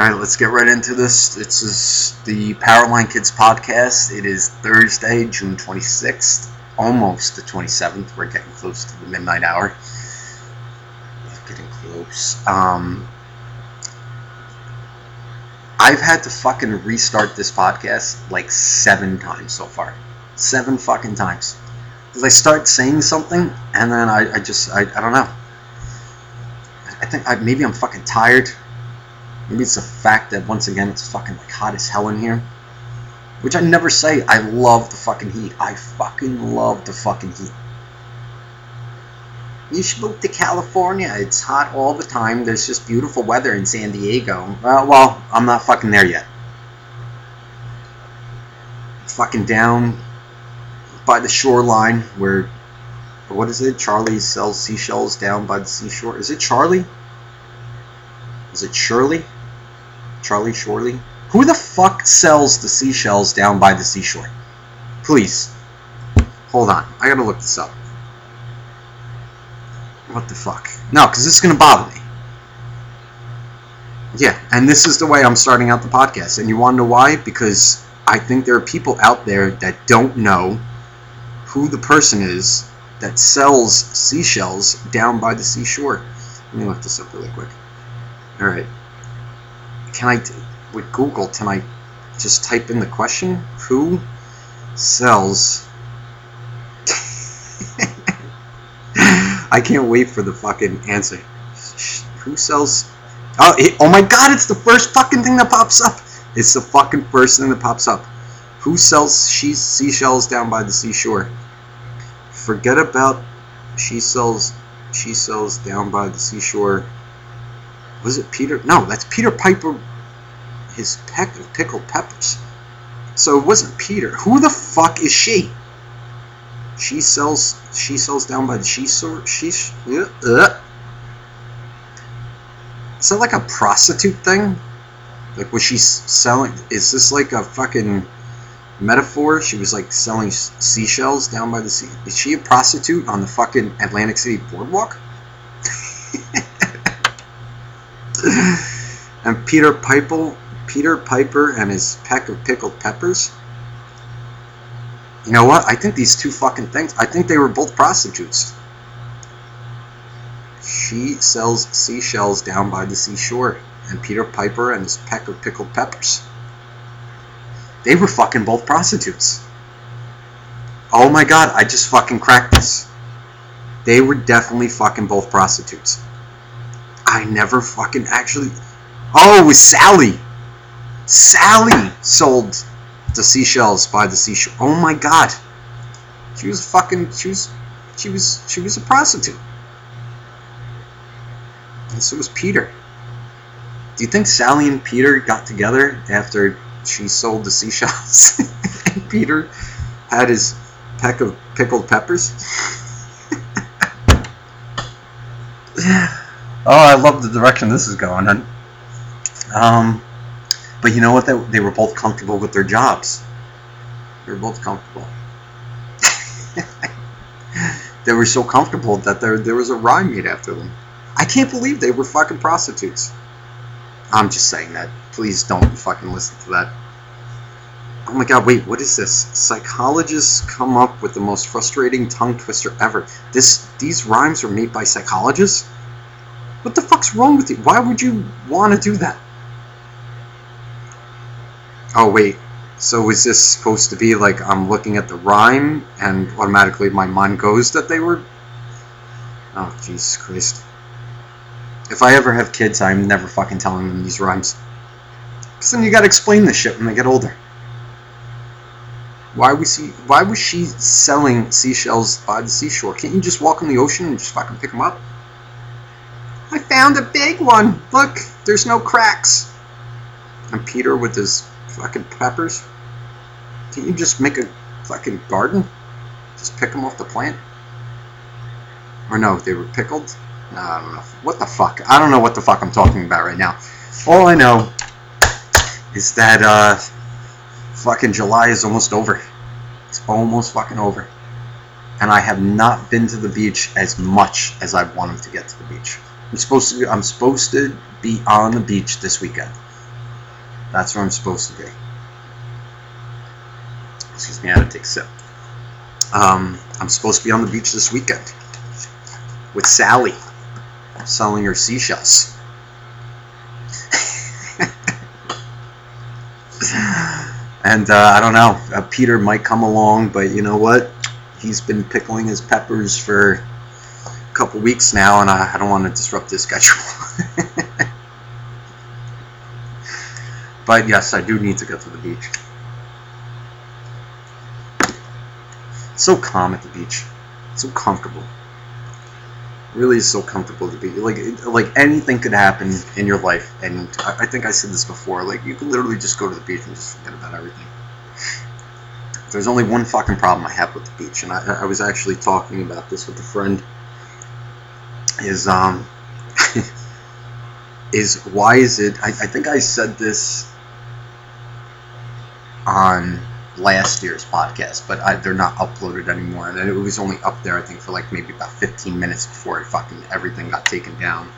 All right, let's get right into this. This is the Powerline Kids podcast. It is Thursday, June 26th, almost the 27th. We're getting close to the midnight hour. Getting close. Um, I've had to fucking restart this podcast like seven times so far. Seven fucking times. Because I start saying something and then I, I just, I, I don't know. I think I, maybe I'm fucking tired. Maybe it's the fact that once again it's fucking like hot as hell in here. Which I never say. I love the fucking heat. I fucking love the fucking heat. You should move to California. It's hot all the time. There's just beautiful weather in San Diego. Well, well, I'm not fucking there yet. Fucking down by the shoreline where what is it? Charlie sells seashells down by the seashore. Is it Charlie? Is it Shirley? Charlie Shorley? Who the fuck sells the seashells down by the seashore? Please. Hold on. I gotta look this up. What the fuck? No, because this is gonna bother me. Yeah, and this is the way I'm starting out the podcast. And you wanna know why? Because I think there are people out there that don't know who the person is that sells seashells down by the seashore. Let me look this up really quick. All right. Can I, with Google, can I just type in the question? Who sells? I can't wait for the fucking answer. Who sells? Oh, it, oh my God! It's the first fucking thing that pops up. It's the fucking first thing that pops up. Who sells she seashells down by the seashore? Forget about she sells she sells down by the seashore. Was it Peter? No, that's Peter Piper. His peck of pickled peppers. So it wasn't Peter. Who the fuck is she? She sells. She sells down by the she sort. She. Uh, uh. Is that like a prostitute thing? Like was she selling? Is this like a fucking metaphor? She was like selling seashells down by the sea. Is she a prostitute on the fucking Atlantic City boardwalk? and Peter Piper, Peter Piper and his peck of pickled peppers. You know what? I think these two fucking things. I think they were both prostitutes. She sells seashells down by the seashore, and Peter Piper and his peck of pickled peppers. They were fucking both prostitutes. Oh my god, I just fucking cracked this. They were definitely fucking both prostitutes. I never fucking actually. Oh, it was Sally! Sally sold the seashells by the seashore. Oh my god. She was fucking. She was. She was. She was a prostitute. And so was Peter. Do you think Sally and Peter got together after she sold the seashells and Peter had his peck of pickled peppers. oh, I love the direction this is going in. Um, but you know what? They, they were both comfortable with their jobs. They were both comfortable. they were so comfortable that there there was a rhyme made after them. I can't believe they were fucking prostitutes. I'm just saying that. Please don't fucking listen to that. Oh my god, wait, what is this? Psychologists come up with the most frustrating tongue twister ever. This these rhymes are made by psychologists? What the fuck's wrong with you? Why would you want to do that? Oh wait, so is this supposed to be like I'm looking at the rhyme and automatically my mind goes that they were Oh Jesus Christ. If I ever have kids, I'm never fucking telling them these rhymes. Because then you gotta explain this shit when they get older. Why was he? Why was she selling seashells by the seashore? Can't you just walk in the ocean and just fucking pick them up? I found a big one. Look, there's no cracks. And Peter with his fucking peppers. Can't you just make a fucking garden? Just pick them off the plant? Or no, they were pickled? I don't know. What the fuck? I don't know what the fuck I'm talking about right now. All I know is that uh, fucking July is almost over. It's almost fucking over. And I have not been to the beach as much as I wanted to get to the beach. I'm supposed to I'm supposed to be on the beach this weekend. That's where I'm supposed to be. Excuse me, I had to take a sip. Um, I'm supposed to be on the beach this weekend with Sally selling her seashells. and uh, I don't know, uh, Peter might come along, but you know what? He's been pickling his peppers for couple weeks now, and I, I don't want to disrupt his schedule. but yes, I do need to go to the beach. It's so calm at the beach. It's so comfortable. It really is so comfortable to be like like anything could happen in your life, and I, I think I said this before. Like you could literally just go to the beach and just forget about everything. There's only one fucking problem I have with the beach, and I, I was actually talking about this with a friend. Is um is why is it? I, I think I said this on last year's podcast, but I, they're not uploaded anymore. And it was only up there, I think, for like maybe about 15 minutes before it fucking everything got taken down.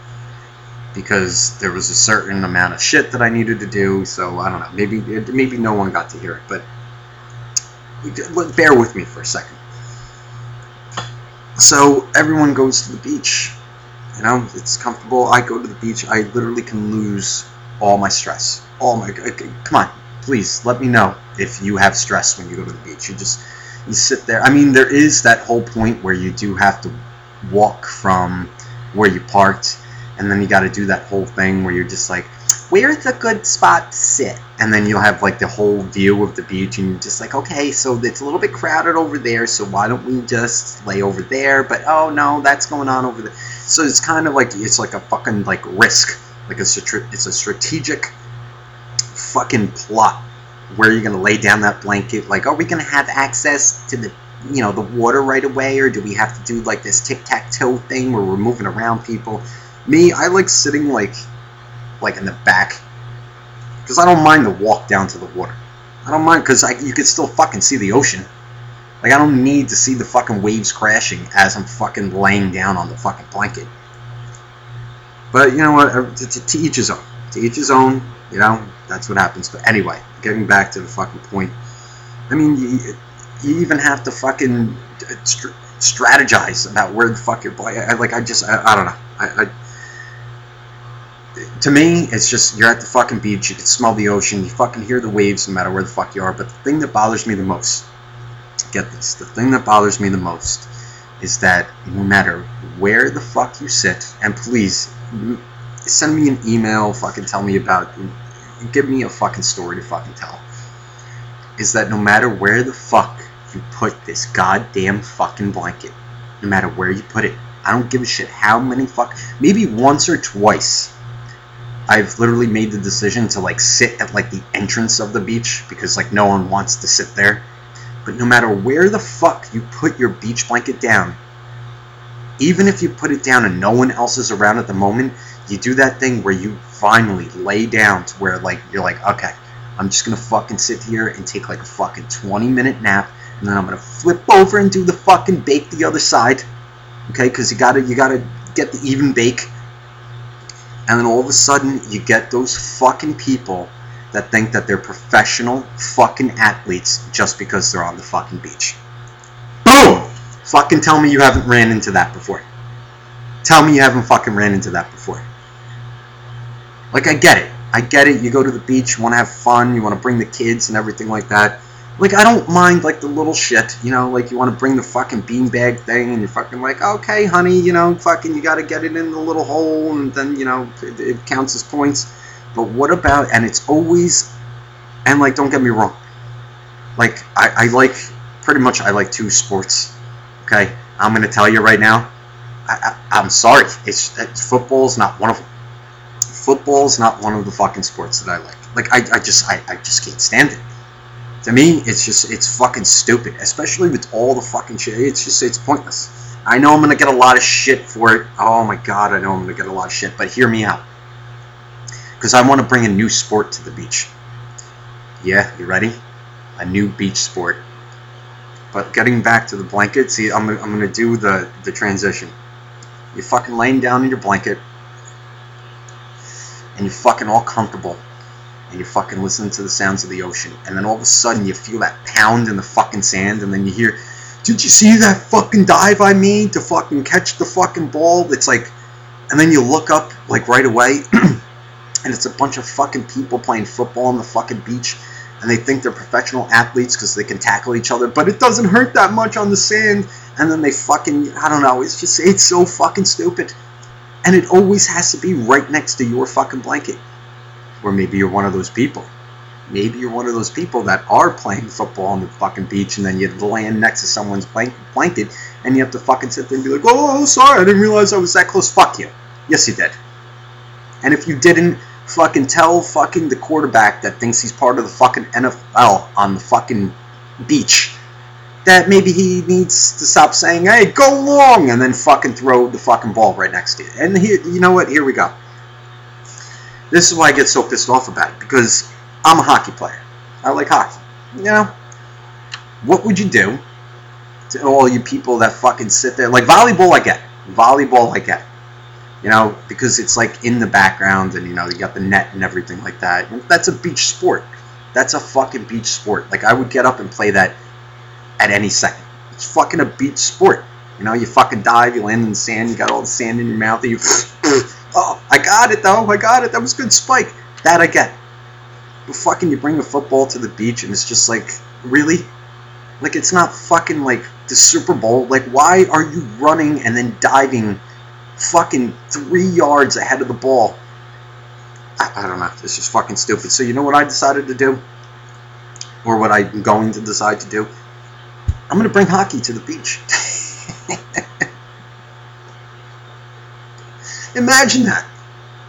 Because there was a certain amount of shit that I needed to do, so I don't know. Maybe maybe no one got to hear it, but bear with me for a second. So everyone goes to the beach. You know, it's comfortable. I go to the beach. I literally can lose all my stress. All my come on, please let me know if you have stress when you go to the beach. You just you sit there. I mean, there is that whole point where you do have to walk from where you parked, and then you got to do that whole thing where you're just like, where's a good spot to sit? And then you'll have like the whole view of the beach, and you're just like, okay, so it's a little bit crowded over there, so why don't we just lay over there? But oh no, that's going on over there. So it's kind of like it's like a fucking like risk, like it's a it's a strategic fucking plot where you're to lay down that blanket. Like, are we to have access to the, you know, the water right away, or do we have to do like this tic tac toe thing where we're moving around people? Me, I like sitting like, like in the back, because I don't mind the walk down to the water. I don't mind because you could still fucking see the ocean. Like I don't need to see the fucking waves crashing as I'm fucking laying down on the fucking blanket. But you know what? To, to, to each his own. To each his own. You know, that's what happens. But anyway, getting back to the fucking point. I mean, you, you even have to fucking uh, strategize about where the fuck you're. I, like, I just, I, I don't know. I, I, to me, it's just you're at the fucking beach. You can smell the ocean. You fucking hear the waves, no matter where the fuck you are. But the thing that bothers me the most, get this, the thing that bothers me the most is that no matter where the fuck you sit, and please send me an email, fucking tell me about give me a fucking story to fucking tell. Is that no matter where the fuck you put this goddamn fucking blanket, no matter where you put it, I don't give a shit how many fuck. Maybe once or twice, I've literally made the decision to like sit at like the entrance of the beach because like no one wants to sit there. But no matter where the fuck you put your beach blanket down, even if you put it down and no one else is around at the moment, you do that thing where you finally lay down to where like you're like, okay, I'm just gonna fucking sit here and take like a fucking 20 minute nap, and then I'm gonna flip over and do the fucking bake the other side, okay? Because you gotta you gotta get the even bake, and then all of a sudden you get those fucking people that think that they're professional fucking athletes just because they're on the fucking beach. Boom! Fucking tell me you haven't ran into that before. Tell me you haven't fucking ran into that before. Like, I get it. I get it. You go to the beach, you want to have fun, you want to bring the kids and everything like that. Like, I don't mind, like, the little shit, you know, like, you want to bring the fucking beanbag thing, and you're fucking like, okay, honey, you know, fucking, you got to get it in the little hole, and then, you know, it, it counts as points. But what about, and it's always, and, like, don't get me wrong, like, I, I like, pretty much, I like two sports, okay? I'm to tell you right now, I, I'm sorry, it's, it's football's not one of football's not one of the fucking sports that I like. Like I, I just I, I just can't stand it. To me, it's just it's fucking stupid, especially with all the fucking shit. It's just it's pointless. I know I'm gonna get a lot of shit for it. Oh my god, I know I'm gonna get a lot of shit, but hear me out. Because I want to bring a new sport to the beach. Yeah, you ready? A new beach sport. But getting back to the blanket, see, I'm, I'm gonna do the the transition. You're fucking laying down in your blanket and you're fucking all comfortable. And you're fucking listen to the sounds of the ocean, and then all of a sudden you feel that pound in the fucking sand, and then you hear, "Did you see that fucking dive I made to fucking catch the fucking ball?" It's like, and then you look up like right away, and it's a bunch of fucking people playing football on the fucking beach, and they think they're professional athletes because they can tackle each other, but it doesn't hurt that much on the sand, and then they fucking, I don't know, it's just, it's so fucking stupid. And it always has to be right next to your fucking blanket. Or maybe you're one of those people. Maybe you're one of those people that are playing football on the fucking beach and then you land next to someone's blanket and you have to fucking sit there and be like, oh, sorry, I didn't realize I was that close. Fuck you. Yes, you did. And if you didn't fucking tell fucking the quarterback that thinks he's part of the fucking NFL on the fucking beach that maybe he needs to stop saying, "Hey, go long," and then fucking throw the fucking ball right next to you. And here, you know what? Here we go. This is why I get so pissed off about it because I'm a hockey player. I like hockey. You know, what would you do to all you people that fucking sit there like volleyball? I get volleyball. I get. You know, because it's like in the background and you know you got the net and everything like that. That's a beach sport. That's a fucking beach sport. Like I would get up and play that at any second. It's fucking a beach sport. You know, you fucking dive, you land in the sand, you got all the sand in your mouth, and you. oh, I got it though. I got it. That was good spike. That I get. But fucking, you bring a football to the beach, and it's just like, really? Like, it's not fucking like the Super Bowl. Like, why are you running and then diving fucking three yards ahead of the ball? I, I don't know. It's just fucking stupid. So, you know what I decided to do? Or what I'm going to decide to do? I'm going to bring hockey to the beach. Imagine that.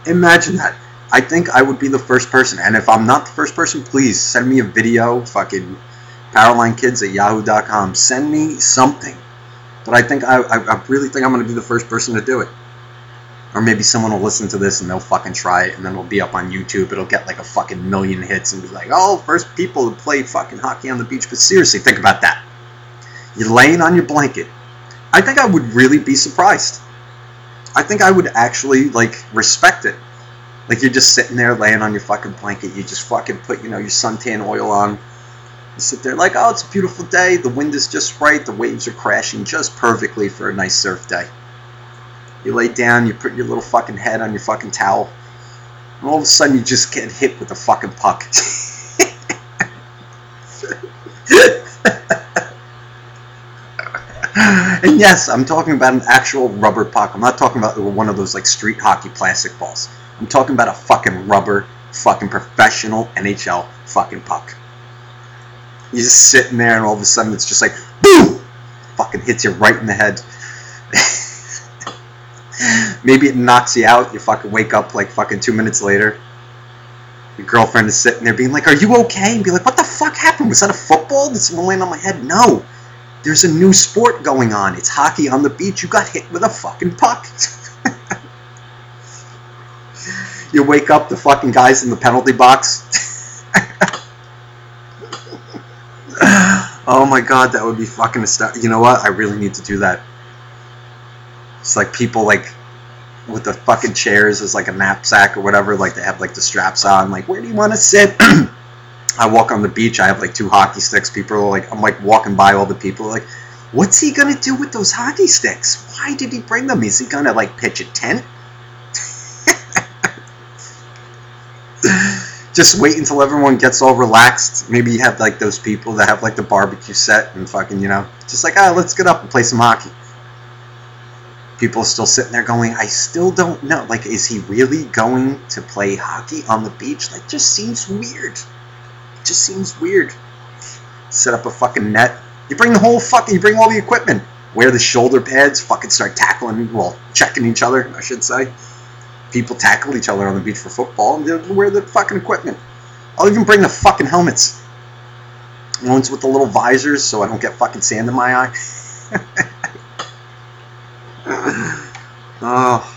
Imagine that. I think I would be the first person. And if I'm not the first person, please send me a video. Fucking powerlinekids at yahoo.com. Send me something. But I think I, I, really think I'm going to be the first person to do it. Or maybe someone will listen to this and they'll fucking try it and then it'll be up on YouTube. It'll get like a fucking million hits and be like, oh, first people to play fucking hockey on the beach. But seriously, think about that. You're laying on your blanket. I think I would really be surprised. I think I would actually like respect it. Like you're just sitting there laying on your fucking blanket. You just fucking put, you know, your suntan oil on. You sit there like, oh, it's a beautiful day. The wind is just right. The waves are crashing just perfectly for a nice surf day. You lay down, you put your little fucking head on your fucking towel, and all of a sudden you just get hit with a fucking puck. and yes, I'm talking about an actual rubber puck. I'm not talking about one of those like street hockey plastic balls. I'm talking about a fucking rubber, fucking professional NHL fucking puck. You're just sitting there, and all of a sudden it's just like boom, fucking hits you right in the head. Maybe it knocks you out. You fucking wake up like fucking two minutes later. Your girlfriend is sitting there being like, "Are you okay?" And be like, "What the fuck happened? Was that a football? Someone land on my head?" No, there's a new sport going on. It's hockey on the beach. You got hit with a fucking puck. you wake up, the fucking guys in the penalty box. oh my god, that would be fucking astounding. You know what? I really need to do that. It's like people like with the fucking chairs as like a knapsack or whatever. Like they have like the straps on. Like, where do you want to sit? I walk on the beach. I have like two hockey sticks. People are like, I'm like walking by all the people. Like, what's he gonna do with those hockey sticks? Why did he bring them? Is he gonna like pitch a tent? Just wait until everyone gets all relaxed. Maybe you have like those people that have like the barbecue set and fucking, you know, just like, ah, oh, let's get up and play some hockey. People are still sitting there going, I still don't know. Like, is he really going to play hockey on the beach? That just seems weird just seems weird. Set up a fucking net. You bring the whole fucking, you bring all the equipment. Wear the shoulder pads, fucking start tackling, well, checking each other, I should say. People tackle each other on the beach for football, and they wear the fucking equipment. I'll even bring the fucking helmets. Ones with the little visors so I don't get fucking sand in my eye. oh.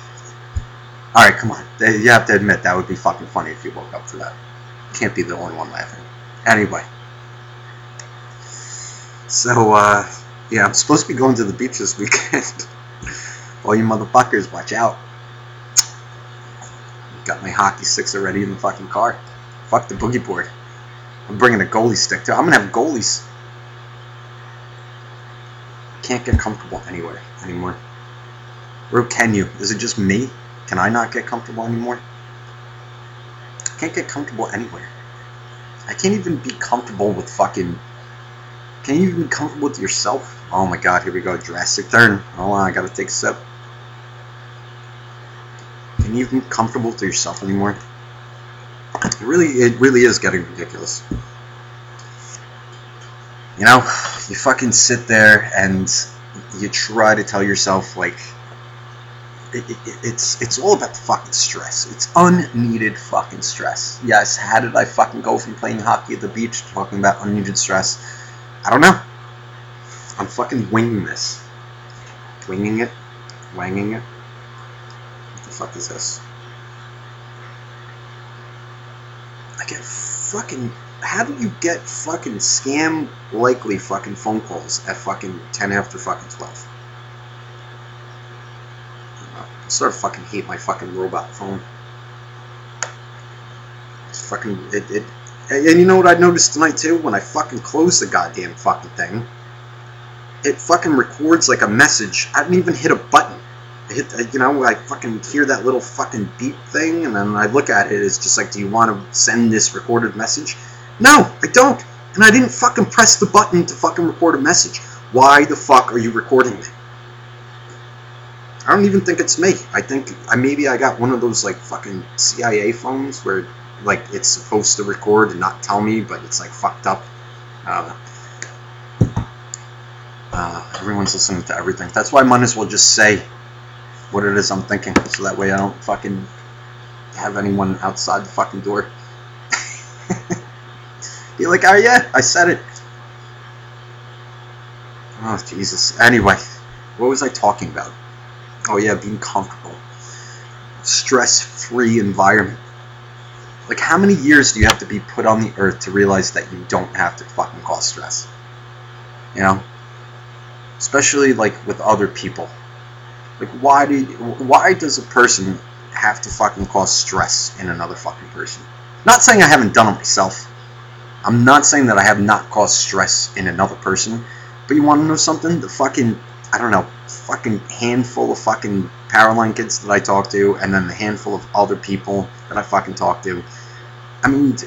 Alright, come on. You have to admit that would be fucking funny if you woke up for that. Can't be the only one laughing. Anyway. So, uh, yeah, I'm supposed to be going to the beach this weekend. All you motherfuckers, watch out. Got my hockey sticks already in the fucking car. Fuck the boogie board. I'm bringing a goalie stick too. I'm gonna have goalies. Can't get comfortable anywhere anymore. Or can you? Is it just me? Can I not get comfortable anymore? I can't get comfortable anywhere. I can't even be comfortable with fucking. Can you even be comfortable with yourself? Oh my god, here we go. Drastic turn. Hold on, I gotta take a sip. Can you even be comfortable with yourself anymore? It really, it really is getting ridiculous. You know, you fucking sit there and you try to tell yourself like it, it, it's it's all about the fucking stress. It's unneeded fucking stress. Yes, how did I fucking go from playing hockey at the beach to talking about unneeded stress? I don't know. I'm fucking winging this. Winging it? Wanging it? What the fuck is this? I get fucking. How do you get fucking scam likely fucking phone calls at fucking 10 after fucking 12? I sort of fucking hate my fucking robot phone. It's fucking. It, it, and you know what I noticed tonight too? When I fucking close the goddamn fucking thing, it fucking records like a message. I didn't even hit a button. I hit, you know, I fucking hear that little fucking beep thing, and then I look at it. It's just like, do you want to send this recorded message? No, I don't. And I didn't fucking press the button to fucking record a message. Why the fuck are you recording me? I don't even think it's me. I think I maybe I got one of those like fucking CIA phones where like it's supposed to record and not tell me, but it's like fucked up. Uh, uh, everyone's listening to everything. That's why I might as well just say what it is I'm thinking, so that way I don't fucking have anyone outside the fucking door. Be like, oh yeah, I said it. Oh Jesus. Anyway, what was I talking about? Oh yeah, being comfortable. Stress-free environment. Like how many years do you have to be put on the earth to realize that you don't have to fucking cause stress? You know? Especially like with other people. Like why do why does a person have to fucking cause stress in another fucking person? Not saying I haven't done it myself. I'm not saying that I have not caused stress in another person, but you want to know something? The fucking I don't know, fucking handful of fucking Powerline kids that I talk to, and then the handful of other people that I fucking talk to. I mean,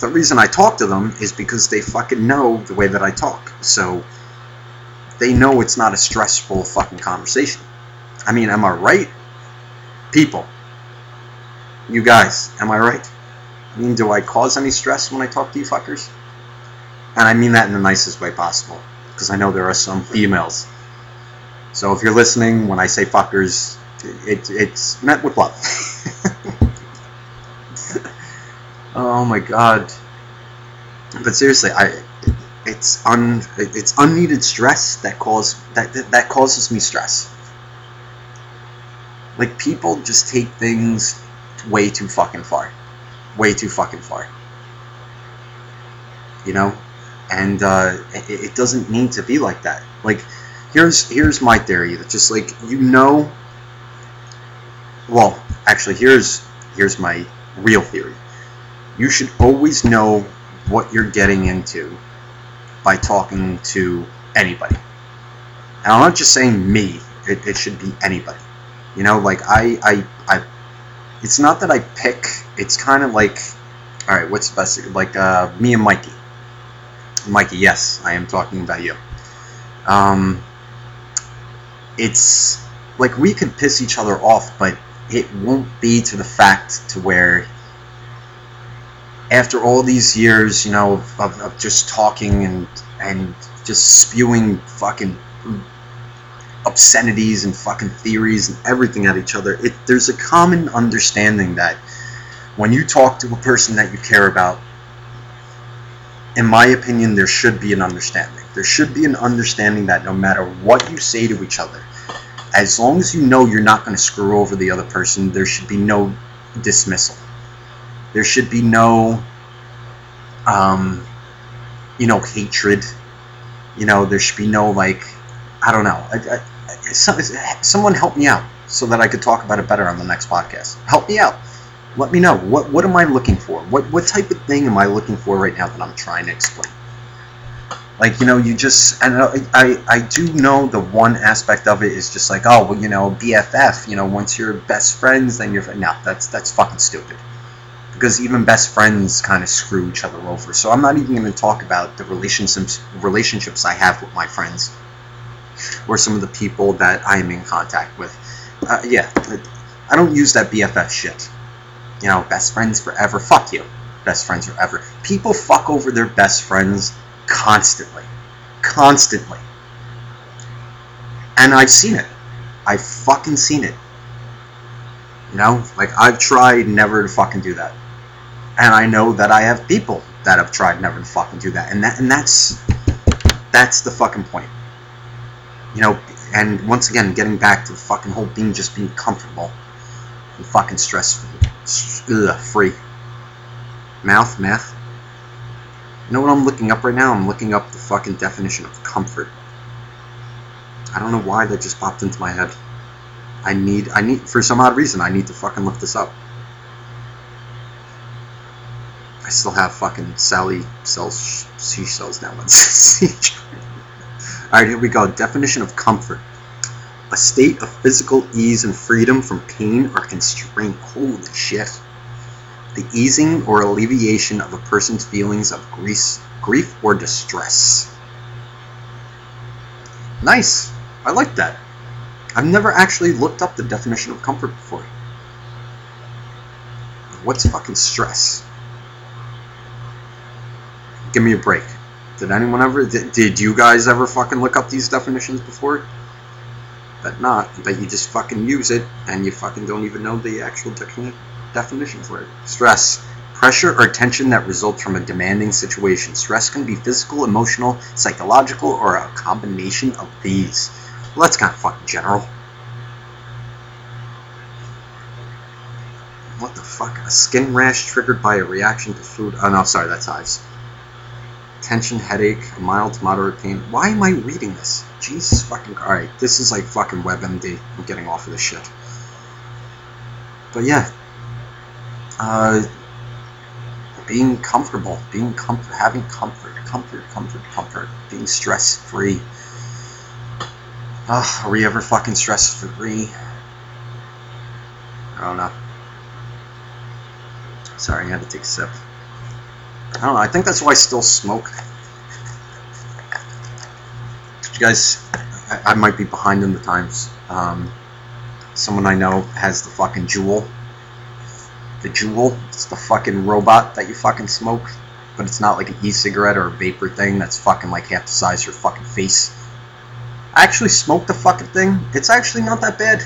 the reason I talk to them is because they fucking know the way that I talk. So they know it's not a stressful fucking conversation. I mean, am I right? People. You guys, am I right? I mean, do I cause any stress when I talk to you fuckers? And I mean that in the nicest way possible. Because I know there are some females so if you're listening when I say fuckers, it, it's meant with love. oh my god. But seriously, I it's un it's unneeded stress that cause that that causes me stress. Like people just take things way too fucking far. Way too fucking far. You know? And uh, it, it doesn't need to be like that. Like here's here's my theory that just like you know well actually here's here's my real theory. You should always know what you're getting into by talking to anybody. And i'm not just saying me it, it should be anybody. You know like i i i it's not that i pick it's kind of like all right what's the best like uh, me and mikey. Mikey yes i am talking about you. Um, it's like we could piss each other off, but it won't be to the fact to where after all these years, you know, of, of, of just talking and and just spewing fucking obscenities and fucking theories and everything at each other, it, there's a common understanding that when you talk to a person that you care about, in my opinion, there should be an understanding. There should be an understanding that no matter what you say to each other, as long as you know you're not going to screw over the other person, there should be no dismissal. There should be no, um, you know, hatred. You know, there should be no like, I don't know. I, I, someone help me out so that I could talk about it better on the next podcast. Help me out. Let me know. What what am I looking for? What what type of thing am I looking for right now that I'm trying to explain? Like you know, you just and I I, do know the one aspect of it is just like oh well you know BFF you know once you're best friends then you're no that's that's fucking stupid because even best friends kind of screw each other over. So I'm not even going to talk about the relationships relationships I have with my friends or some of the people that I am in contact with. Uh, yeah, I don't use that BFF shit you know, best friends forever. Fuck you. Best friends forever. People fuck over their best friends constantly. Constantly. And I've seen it. I've fucking seen it. You know, like I've tried never to fucking do that. And I know that I have people that have tried never to fucking do that. And that and that's that's the fucking point. You know, and once again, getting back to the fucking whole thing just being comfortable and fucking stress free. Mouth, meth. You know what I'm looking up right now? I'm looking up the fucking definition of comfort. I don't know why that just popped into my head. I need, I need, for some odd reason, I need to fucking look this up. I still have fucking Sally sells seashells now. Alright, here we go. Definition of comfort a state of physical ease and freedom from pain or constraint. Holy shit. The easing or alleviation of a person's feelings of grief, grief or distress. Nice. I like that. I've never actually looked up the definition of comfort before. What's fucking stress? Give me a break. Did anyone ever? Did, did you guys ever fucking look up these definitions before? but not, but you just fucking use it and you fucking don't even know the actual de- definition for it. Stress. Pressure or tension that results from a demanding situation. Stress can be physical, emotional, psychological, or a combination of these. Well, that's kind of fucking general. What the fuck? A skin rash triggered by a reaction to food. Oh no, sorry, that's hives tension, headache, mild to moderate pain. Why am I reading this? Jesus fucking. Alright, this is like fucking WebMD. I'm getting off of this shit. But yeah. Uh. Being comfortable. Being comfort. Having comfort. Comfort, comfort, comfort. Being stress free. Ugh, are we ever fucking stress free? I don't know. Sorry, I had to take a sip. I don't know. I think that's why I still smoke. You guys, I, I might be behind in the times. Um, someone I know has the fucking Juul. The Juul. It's the fucking robot that you fucking smoke, but it's not like an e-cigarette or a vapor thing that's fucking like half the size of your fucking face. I actually smoked the fucking thing. It's actually not that bad.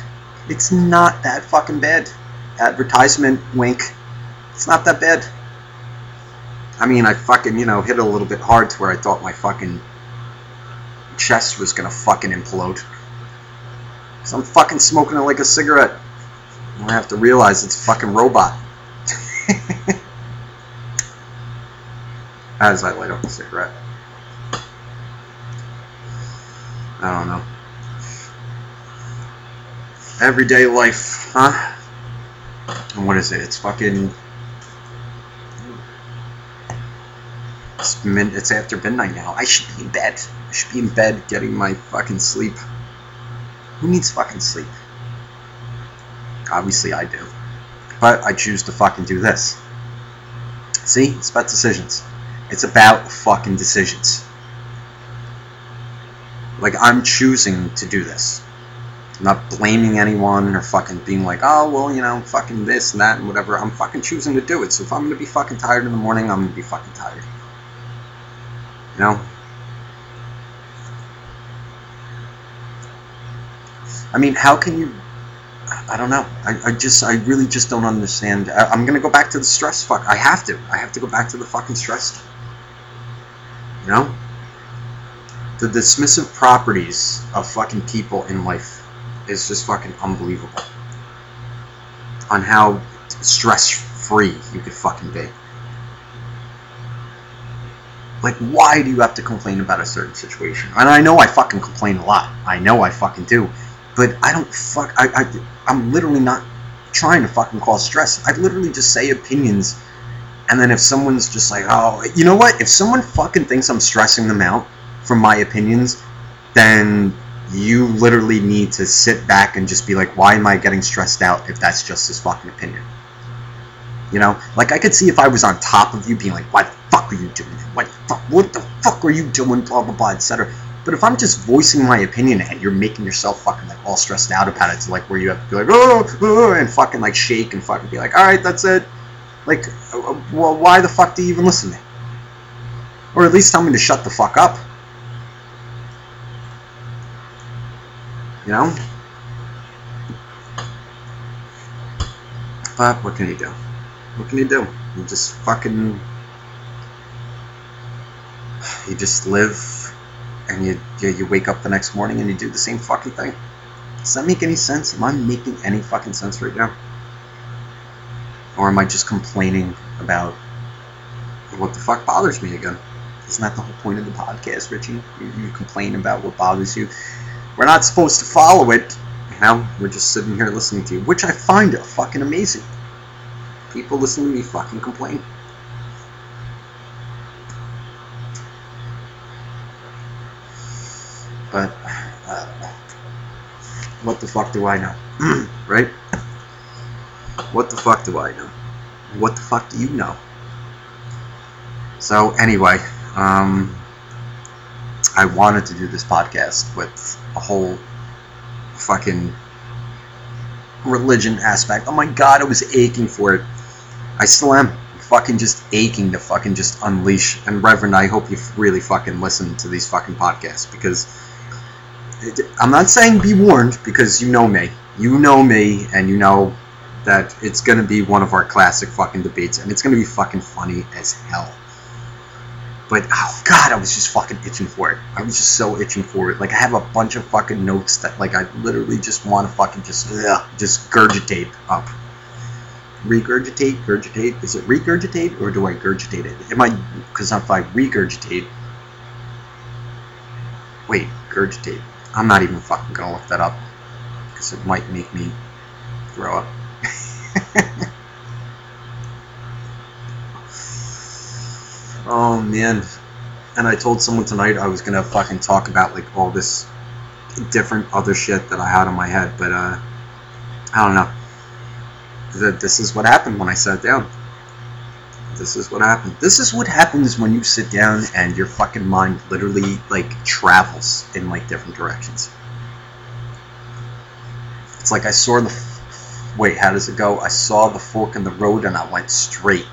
It's not that fucking bad. Advertisement, wink. It's not that bad. I mean, I fucking, you know, hit it a little bit hard to where I thought my fucking chest was gonna fucking implode. Cause I'm fucking smoking it like a cigarette. I have to realize it's a fucking robot. As I light up the cigarette. I don't know. Everyday life, huh? And what is it? It's fucking It's, mid, it's after midnight now. I should be in bed. I should be in bed getting my fucking sleep. Who needs fucking sleep? Obviously I do. But I choose to fucking do this. See? It's about decisions. It's about fucking decisions. Like, I'm choosing to do this. I'm not blaming anyone or fucking being like, oh, well, you know, fucking this and that and whatever. I'm fucking choosing to do it. So if I'm gonna be fucking tired in the morning, I'm gonna be fucking tired. You know? I mean, how can you... I don't know. I, I just, I really just don't understand. I, I'm gonna go back to the stress fuck. I have to. I have to go back to the fucking stress. You know? The dismissive properties of fucking people in life is just fucking unbelievable. On how stress free you could fucking be. Like, why do you have to complain about a certain situation? And I know I fucking complain a lot. I know I fucking do. But I don't fuck. I, I, I'm literally not trying to fucking cause stress. I literally just say opinions, and then if someone's just like, oh, you know what? If someone fucking thinks I'm stressing them out from my opinions, then you literally need to sit back and just be like, why am I getting stressed out if that's just his fucking opinion? You know, like I could see if I was on top of you being like, why the fuck are you doing that? What the fuck, what the fuck are you doing? Blah blah blah, etc. But if I'm just voicing my opinion and you're making yourself fucking like all stressed out about it, to like where you have to be like, oh, oh, oh and fucking like shake and fucking be like, all right, that's it. Like, uh, well, why the fuck do you even listen to me? Or at least tell me to shut the fuck up. You know? But what can you do? What can you do? You just fucking. You just live and you, you wake up the next morning and you do the same fucking thing. Does that make any sense? Am I making any fucking sense right now? Or am I just complaining about what the fuck bothers me again? Isn't that the whole point of the podcast, Richie? You, you complain about what bothers you. We're not supposed to follow it. You know, we're just sitting here listening to you, which I find fucking amazing. People listening to me fucking complain. But uh, what the fuck do I know? right? What the fuck do I know? What the fuck do you know? So anyway, um, I wanted to do this podcast with a whole fucking religion aspect. Oh my god, I was aching for it. I still am fucking just aching to fucking just unleash. And Reverend, I hope you really fucking listen to these fucking podcasts because I'm not saying be warned because you know me. You know me and you know that it's going to be one of our classic fucking debates and it's going to be fucking funny as hell. But oh god, I was just fucking itching for it. I was just so itching for it. Like I have a bunch of fucking notes that like I literally just want to fucking just ugh, just gurgitate up. Regurgitate, gurgitate. Is it regurgitate or do I gurgitate it? Am I because if I regurgitate, wait, gurgitate. I'm not even fucking gonna look that up because it might make me throw up. oh man. And I told someone tonight I was gonna fucking talk about like all this different other shit that I had in my head, but uh, I don't know. That this is what happened when I sat down. This is what happened. This is what happens when you sit down and your fucking mind literally like travels in like different directions. It's like I saw the. Wait, how does it go? I saw the fork in the road and I went straight.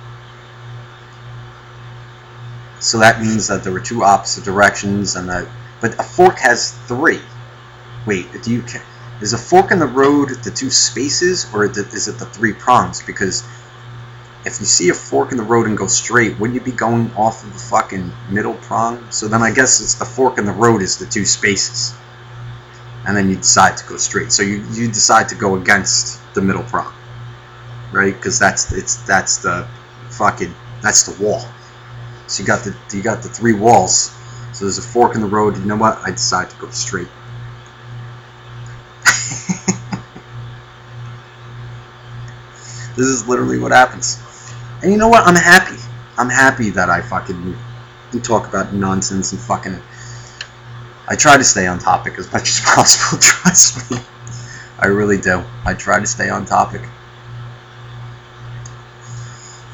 So that means that there were two opposite directions and that. But a fork has three. Wait, do you. Is a fork in the road the two spaces or is it the three prongs? Because if you see a fork in the road and go straight, wouldn't you be going off of the fucking middle prong? So then I guess it's the fork in the road is the two spaces. And then you decide to go straight. So you, you decide to go against the middle prong. Right? Because that's it's that's the fucking that's the wall. So you got the you got the three walls. So there's a fork in the road. You know what? I decide to go straight. this is literally what happens. And you know what? I'm happy. I'm happy that I fucking talk about nonsense and fucking. I try to stay on topic as much as possible. Trust me. I really do. I try to stay on topic.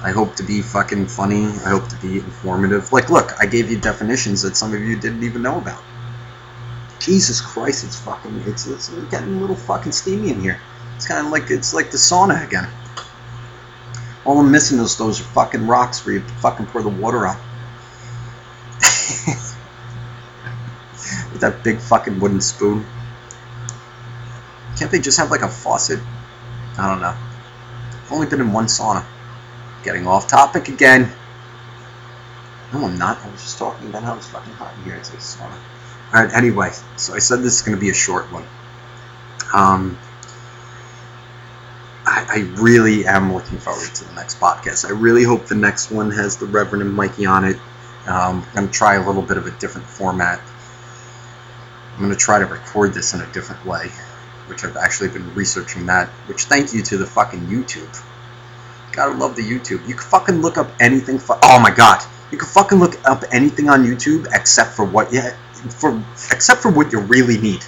I hope to be fucking funny. I hope to be informative. Like, look, I gave you definitions that some of you didn't even know about. Jesus Christ, it's fucking, it's, it's getting a little fucking steamy in here. It's kind of like, it's like the sauna again. All I'm missing is those fucking rocks where you fucking pour the water on. With that big fucking wooden spoon. Can't they just have like a faucet? I don't know. I've only been in one sauna. Getting off topic again. No, I'm not. I was just talking about how it's fucking hot in here. It's like sauna. Alright, anyway. So I said this is going to be a short one. Um, I, I, really am looking forward to the next podcast. I really hope the next one has the Reverend and Mikey on it. Um, I'm going to try a little bit of a different format. I'm going to try to record this in a different way. which I've actually been researching that. Which thank you to the fucking YouTube. Gotta love the YouTube. You can fucking look up anything. Oh my god, you can fucking look up anything on YouTube except for what yeah, for except for what you really need.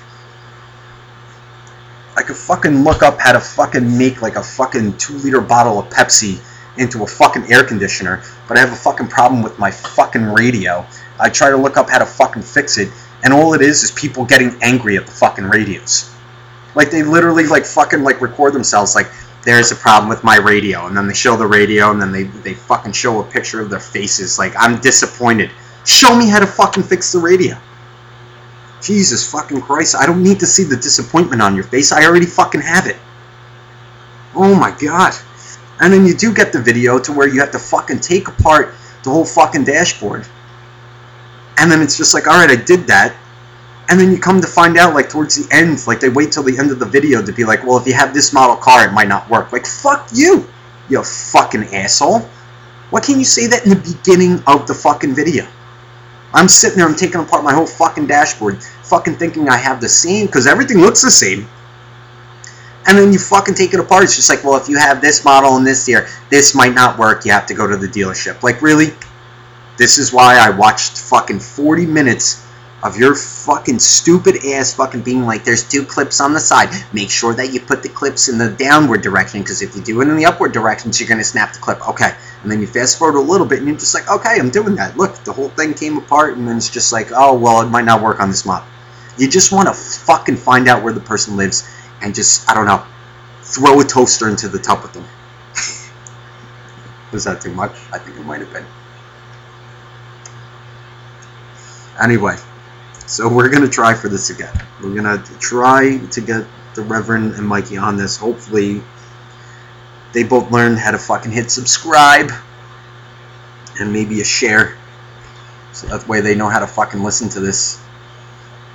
I could fucking look up how to fucking make like a fucking two liter bottle of Pepsi into a fucking air conditioner, but I have a fucking problem with my fucking radio. I try to look up how to fucking fix it, and all it is is people getting angry at the fucking radios. Like they literally like fucking like record themselves like there's a problem with my radio, and then they show the radio, and then they they fucking show a picture of their faces like I'm disappointed. Show me how to fucking fix the radio. Jesus fucking Christ, I don't need to see the disappointment on your face. I already fucking have it. Oh my god. And then you do get the video to where you have to fucking take apart the whole fucking dashboard. And then it's just like, alright, I did that. And then you come to find out, like, towards the end, like, they wait till the end of the video to be like, well, if you have this model car, it might not work. Like, fuck you, you fucking asshole. Why can't you say that in the beginning of the fucking video? I'm sitting there, I'm taking apart my whole fucking dashboard, fucking thinking I have the same, because everything looks the same. And then you fucking take it apart. It's just like, well, if you have this model and this here, this might not work. You have to go to the dealership. Like, really? This is why I watched fucking 40 minutes of your fucking stupid ass fucking being like, there's two clips on the side. Make sure that you put the clips in the downward direction, because if you do it in the upward directions, you're going to snap the clip. Okay. And then you fast forward a little bit, and you're just like, okay, I'm doing that. Look, the whole thing came apart, and then it's just like, oh, well, it might not work on this model. You just want to fucking find out where the person lives and just, I don't know, throw a toaster into the tub with them. Was that too much? I think it might have been. Anyway, so we're going to try for this again. We're going to try to get the Reverend and Mikey on this. Hopefully, they both learn how to fucking hit subscribe and maybe a share. So that way they know how to fucking listen to this.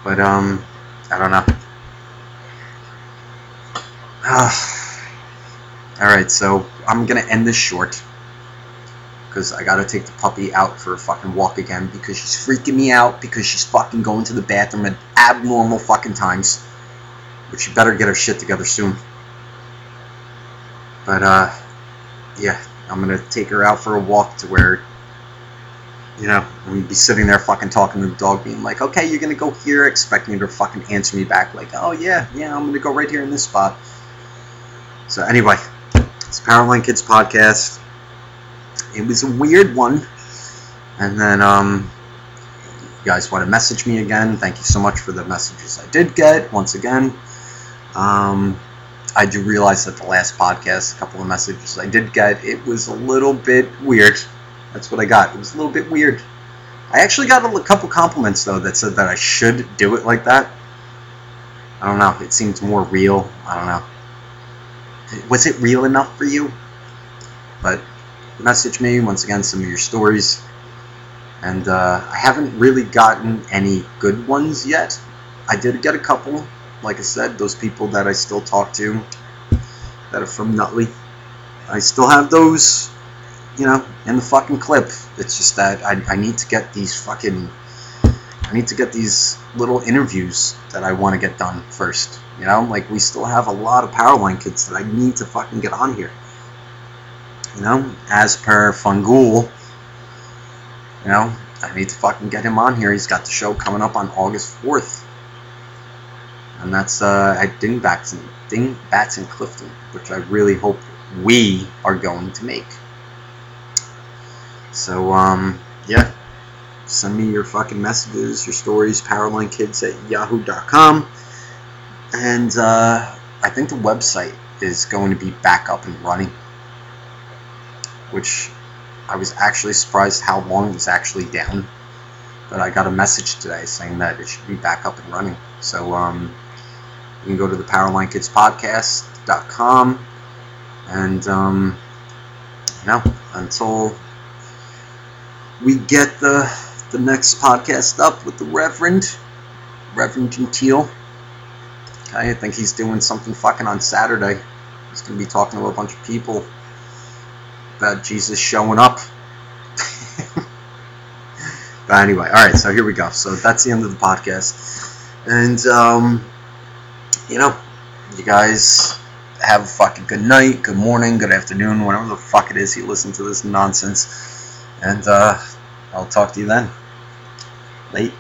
But, um, I don't know. Alright, so I'm gonna end this short. Because I gotta take the puppy out for a fucking walk again because she's freaking me out because she's fucking going to the bathroom at abnormal fucking times. But she better get her shit together soon. But, uh, yeah, I'm gonna take her out for a walk to where, you know, I'm gonna be sitting there fucking talking to the dog, being like, okay, you're gonna go here, expecting her to fucking answer me back, like, oh yeah, yeah, I'm gonna go right here in this spot. So, anyway, it's Powerline Kids podcast. It was a weird one. And then, um, you guys want to message me again, thank you so much for the messages I did get, once again. Um, I do realize that the last podcast, a couple of messages I did get, it was a little bit weird. That's what I got. It was a little bit weird. I actually got a couple compliments though that said that I should do it like that. I don't know. It seems more real. I don't know. Was it real enough for you? But message me once again some of your stories. And uh, I haven't really gotten any good ones yet. I did get a couple like I said, those people that I still talk to that are from Nutley, I still have those, you know, in the fucking clip. It's just that I, I need to get these fucking, I need to get these little interviews that I want to get done first. You know, like we still have a lot of Powerline kids that I need to fucking get on here. You know, as per Fungul, you know, I need to fucking get him on here. He's got the show coming up on August 4th and that's uh, at Dingbatz and Dingbatz and Clifton, which I really hope we are going to make. So um, yeah, send me your fucking messages, your stories, powerlinekids at yahoo.com, and uh, I think the website is going to be back up and running, which I was actually surprised how long it was actually down. But I got a message today saying that it should be back up and running. So um, you can go to the powerlinekidspodcast.com and um, you know until we get the the next podcast up with the Reverend Reverend Gentile. I think he's doing something fucking on Saturday. He's gonna be talking to a bunch of people about Jesus showing up. but anyway, all right. So here we go. So that's the end of the podcast, and um, you know, you guys have a fucking good night, good morning, good afternoon, whatever the fuck it is you listen to this nonsense. And uh, I'll talk to you then. Late.